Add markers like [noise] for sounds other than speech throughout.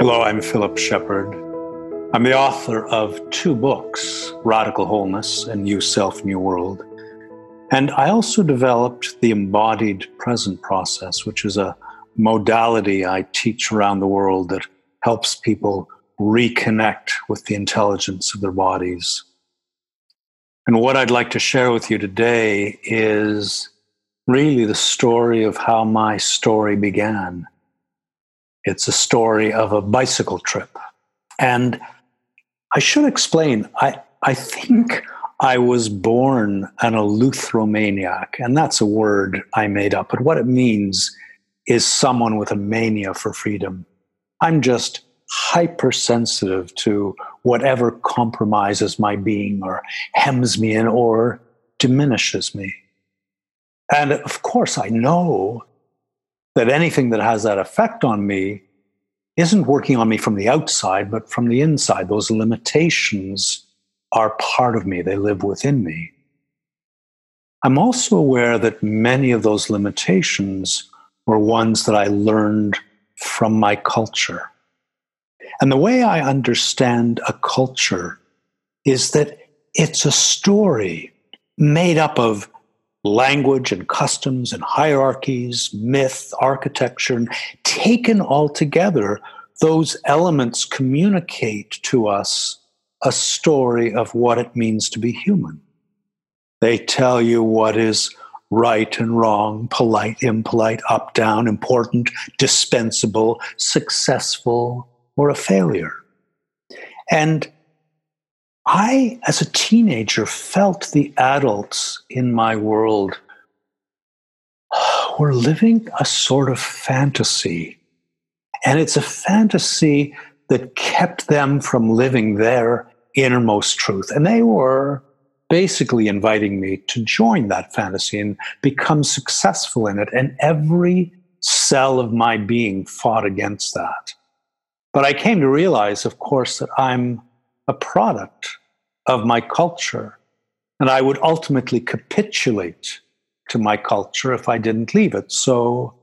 Hello, I'm Philip Shepherd. I'm the author of two books, Radical Wholeness and New Self, New World. And I also developed the embodied present process, which is a modality I teach around the world that helps people reconnect with the intelligence of their bodies. And what I'd like to share with you today is really the story of how my story began. It's a story of a bicycle trip. And I should explain, I, I think I was born an eleutheromaniac, and that's a word I made up, but what it means is someone with a mania for freedom. I'm just hypersensitive to whatever compromises my being or hems me in or diminishes me. And of course, I know that anything that has that effect on me isn't working on me from the outside, but from the inside. Those limitations are part of me, they live within me. I'm also aware that many of those limitations were ones that I learned from my culture. And the way I understand a culture is that it's a story made up of language and customs and hierarchies, myth, architecture, and taken all together, those elements communicate to us a story of what it means to be human. They tell you what is right and wrong, polite, impolite, up, down, important, dispensable, successful, or a failure. And I, as a teenager, felt the adults in my world were living a sort of fantasy. And it's a fantasy that kept them from living their innermost truth. And they were basically inviting me to join that fantasy and become successful in it. And every cell of my being fought against that. But I came to realize, of course, that I'm a product of my culture. And I would ultimately capitulate to my culture if I didn't leave it. So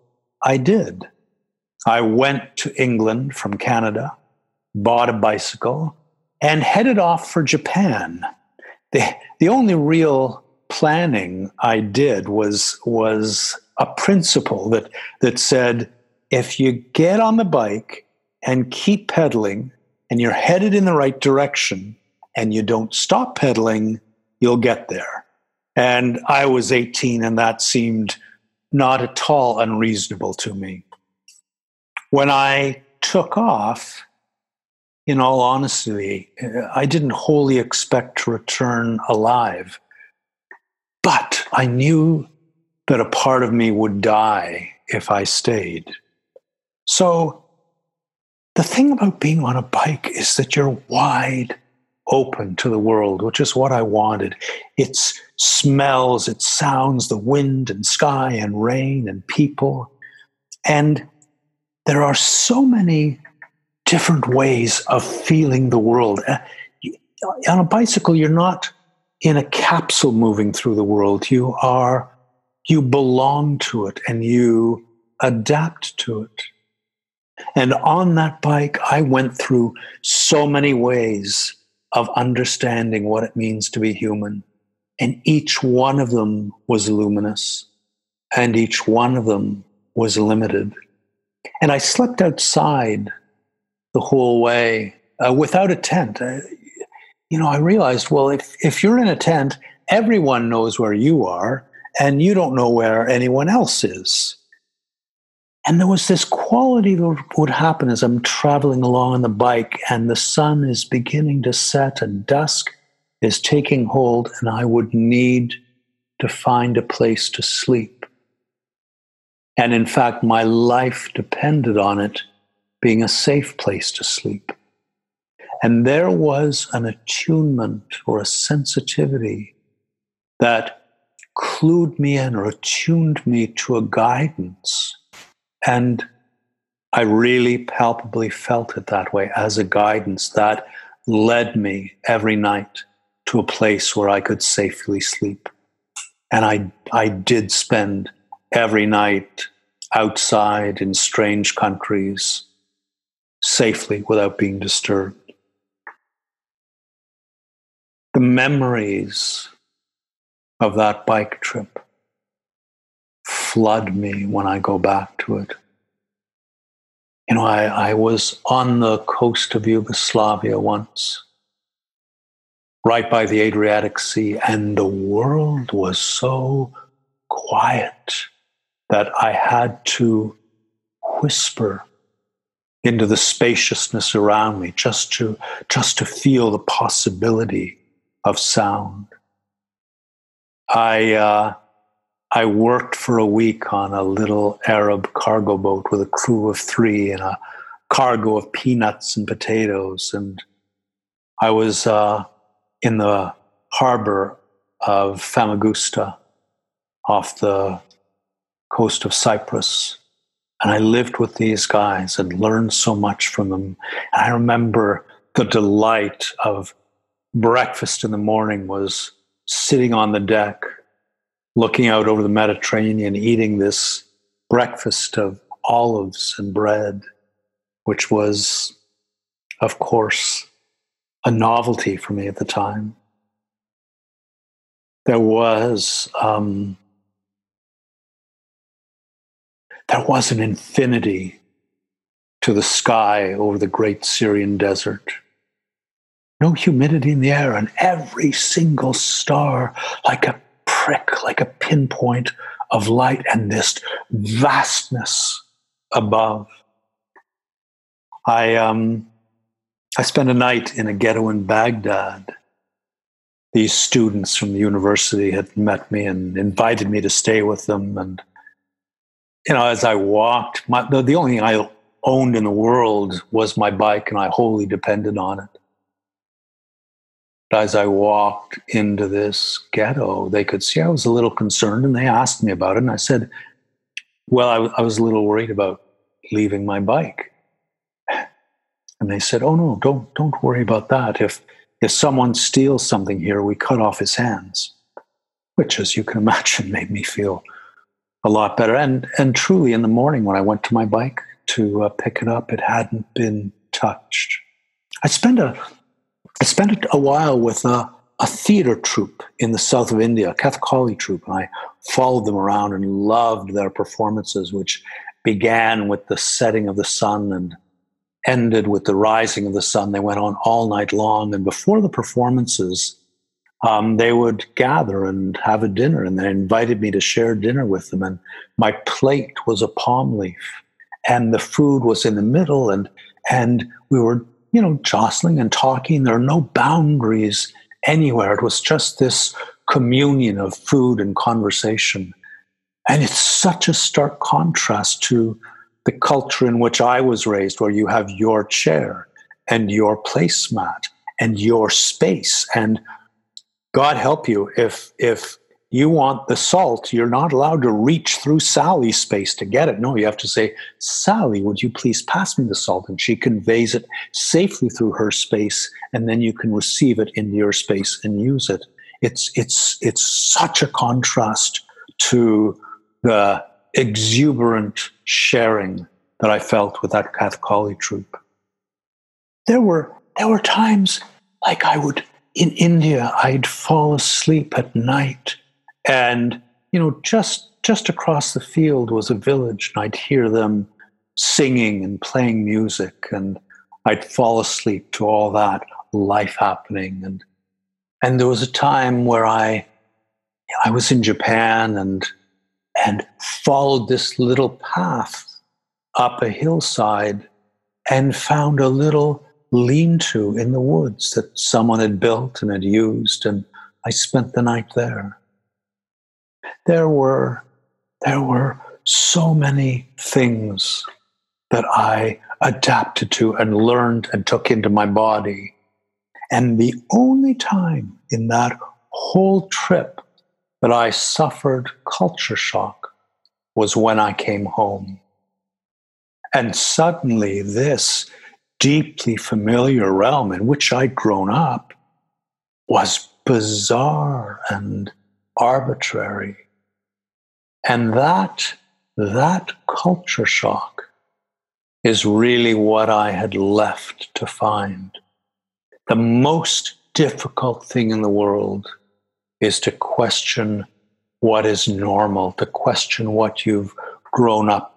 I did. I went to England from Canada, bought a bicycle, and headed off for Japan. The, the only real planning I did was, was a principle that, that said if you get on the bike and keep pedaling and you're headed in the right direction and you don't stop pedaling, you'll get there. And I was 18 and that seemed not at all unreasonable to me. When I took off, in all honesty, I didn't wholly expect to return alive. But I knew that a part of me would die if I stayed. So the thing about being on a bike is that you're wide open to the world, which is what I wanted. It's smells, it sounds, the wind and sky and rain and people. And there are so many different ways of feeling the world. Uh, on a bicycle, you're not in a capsule moving through the world. You are, you belong to it and you adapt to it. And on that bike, I went through so many ways of understanding what it means to be human. And each one of them was luminous, and each one of them was limited. And I slept outside the whole way uh, without a tent. Uh, you know, I realized, well, if, if you're in a tent, everyone knows where you are, and you don't know where anyone else is. And there was this quality that would happen as I'm traveling along on the bike, and the sun is beginning to set, and dusk is taking hold, and I would need to find a place to sleep. And in fact, my life depended on it being a safe place to sleep. And there was an attunement or a sensitivity that clued me in or attuned me to a guidance and I really palpably felt it that way as a guidance that led me every night to a place where I could safely sleep. And I, I did spend every night outside in strange countries, safely without being disturbed. The memories of that bike trip flood me when I go back to it. You know, I, I was on the coast of Yugoslavia once, right by the Adriatic Sea, and the world was so quiet that I had to whisper into the spaciousness around me just to just to feel the possibility of sound. I uh, I worked for a week on a little Arab cargo boat with a crew of three and a cargo of peanuts and potatoes, and I was uh, in the harbor of Famagusta off the coast of Cyprus. And I lived with these guys and learned so much from them. And I remember the delight of breakfast in the morning was sitting on the deck, looking out over the Mediterranean, eating this breakfast of olives and bread, which was, of course, a novelty for me at the time. There was um, there was an infinity to the sky over the great Syrian desert no humidity in the air, and every single star like a prick, like a pinpoint of light, and this vastness above. I um, I spent a night in a ghetto in Baghdad. These students from the university had met me and invited me to stay with them. And you know, as I walked, my, the, the only thing I owned in the world was my bike, and I wholly depended on it as I walked into this ghetto, they could see I was a little concerned and they asked me about it. And I said, Well, I, I was a little worried about leaving my bike. And they said, Oh, no, don't, don't worry about that. If, if someone steals something here, we cut off his hands, which, as you can [laughs] imagine, made me feel a lot better. And, and truly, in the morning when I went to my bike to uh, pick it up, it hadn't been touched. I spent a, I spent a while with a, a theater troupe in the south of India, a Kathakali troupe, and I followed them around and loved their performances, which began with the setting of the sun and ended with the rising of the sun. They went on all night long, and before the performances, um, they would gather and have a dinner, and they invited me to share dinner with them. And my plate was a palm leaf, and the food was in the middle, and and we were you know, jostling and talking. There are no boundaries anywhere. It was just this communion of food and conversation. And it's such a stark contrast to the culture in which I was raised, where you have your chair and your placemat and your space. And God help you if if you want the salt, you're not allowed to reach through Sally's space to get it. No, you have to say, Sally, would you please pass me the salt? And she conveys it safely through her space, and then you can receive it into your space and use it. It's it's it's such a contrast to the exuberant sharing that I felt with that Kathakali troupe. There were there were times like I would in India, I'd fall asleep at night and, you know, just just across the field was a village, and I'd hear them singing and playing music, and I'd fall asleep to all that life happening. And and there was a time where I I was in Japan and and followed this little path up a hillside and found a little lean-to in the woods that someone had built and had used and I spent the night there there were there were so many things that I adapted to and learned and took into my body. And the only time in that whole trip that I suffered culture shock was when I came home. And suddenly, this deeply familiar realm in which I'd grown up was bizarre and arbitrary and that, that culture shock is really what I had left to find. The most difficult thing in the world is to question what is normal, to question what you've grown up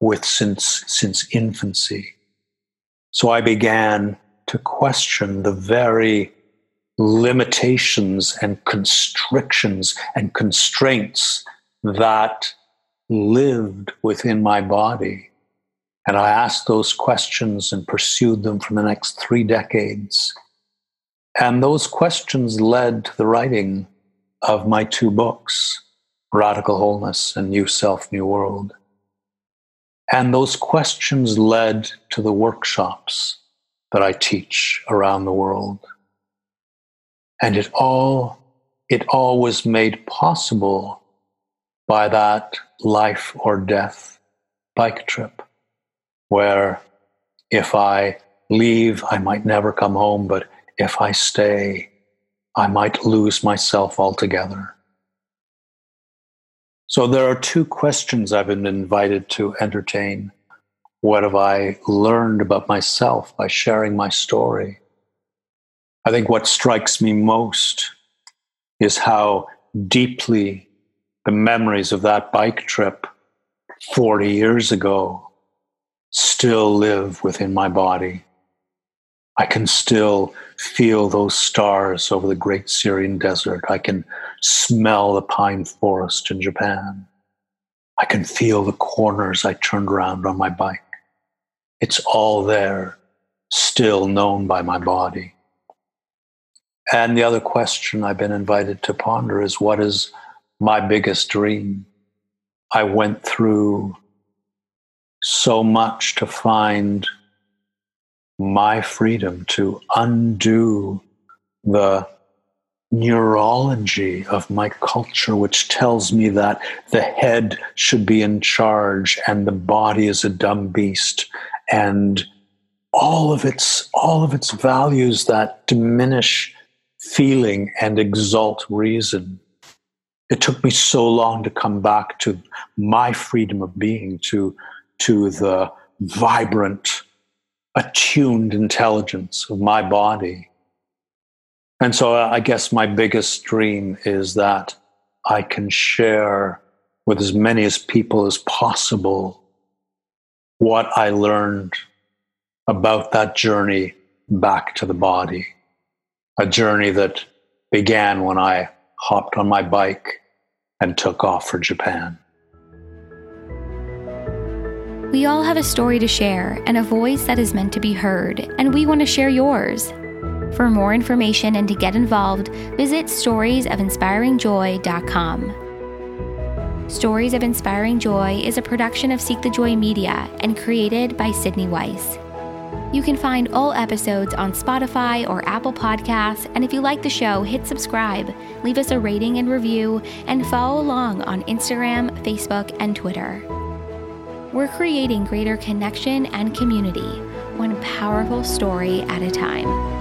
with since, since infancy. So I began to question the very limitations and constrictions and constraints that lived within my body. And I asked those questions and pursued them for the next three decades. And those questions led to the writing of my two books, Radical Wholeness and New Self, New World. And those questions led to the workshops that I teach around the world. And it all, it all was made possible by that life or death bike trip, where if I leave, I might never come home, but if I stay, I might lose myself altogether. So there are two questions I've been invited to entertain. What have I learned about myself by sharing my story? I think what strikes me most is how deeply the memories of that bike trip 40 years ago still live within my body. I can still feel those stars over the great Syrian desert. I can smell the pine forest in Japan. I can feel the corners I turned around on my bike. It's all there, still known by my body. And the other question I've been invited to ponder is what is my biggest dream? I went through so much to find my freedom to undo the neurology of my culture, which tells me that the head should be in charge and the body is a dumb beast, and all of its all of its values that diminish feeling and exalt reason. It took me so long to come back to my freedom of being, to to the vibrant attuned intelligence of my body. And so uh, I guess my biggest dream is that I can share with as many as people as possible what I learned about that journey back to the body. A journey that began when I hopped on my bike and took off for Japan. We all have a story to share and a voice that is meant to be heard, and we want to share yours. For more information and to get involved, visit storiesofinspiringjoy.com. Stories of Inspiring Joy is a production of Seek the Joy Media and created by Sydney Weiss. You can find all episodes on Spotify or Apple Podcasts, and if you like the show, hit subscribe, leave us a rating and review, and follow along on Instagram, Facebook, and Twitter. We're creating greater connection and community, one powerful story at a time.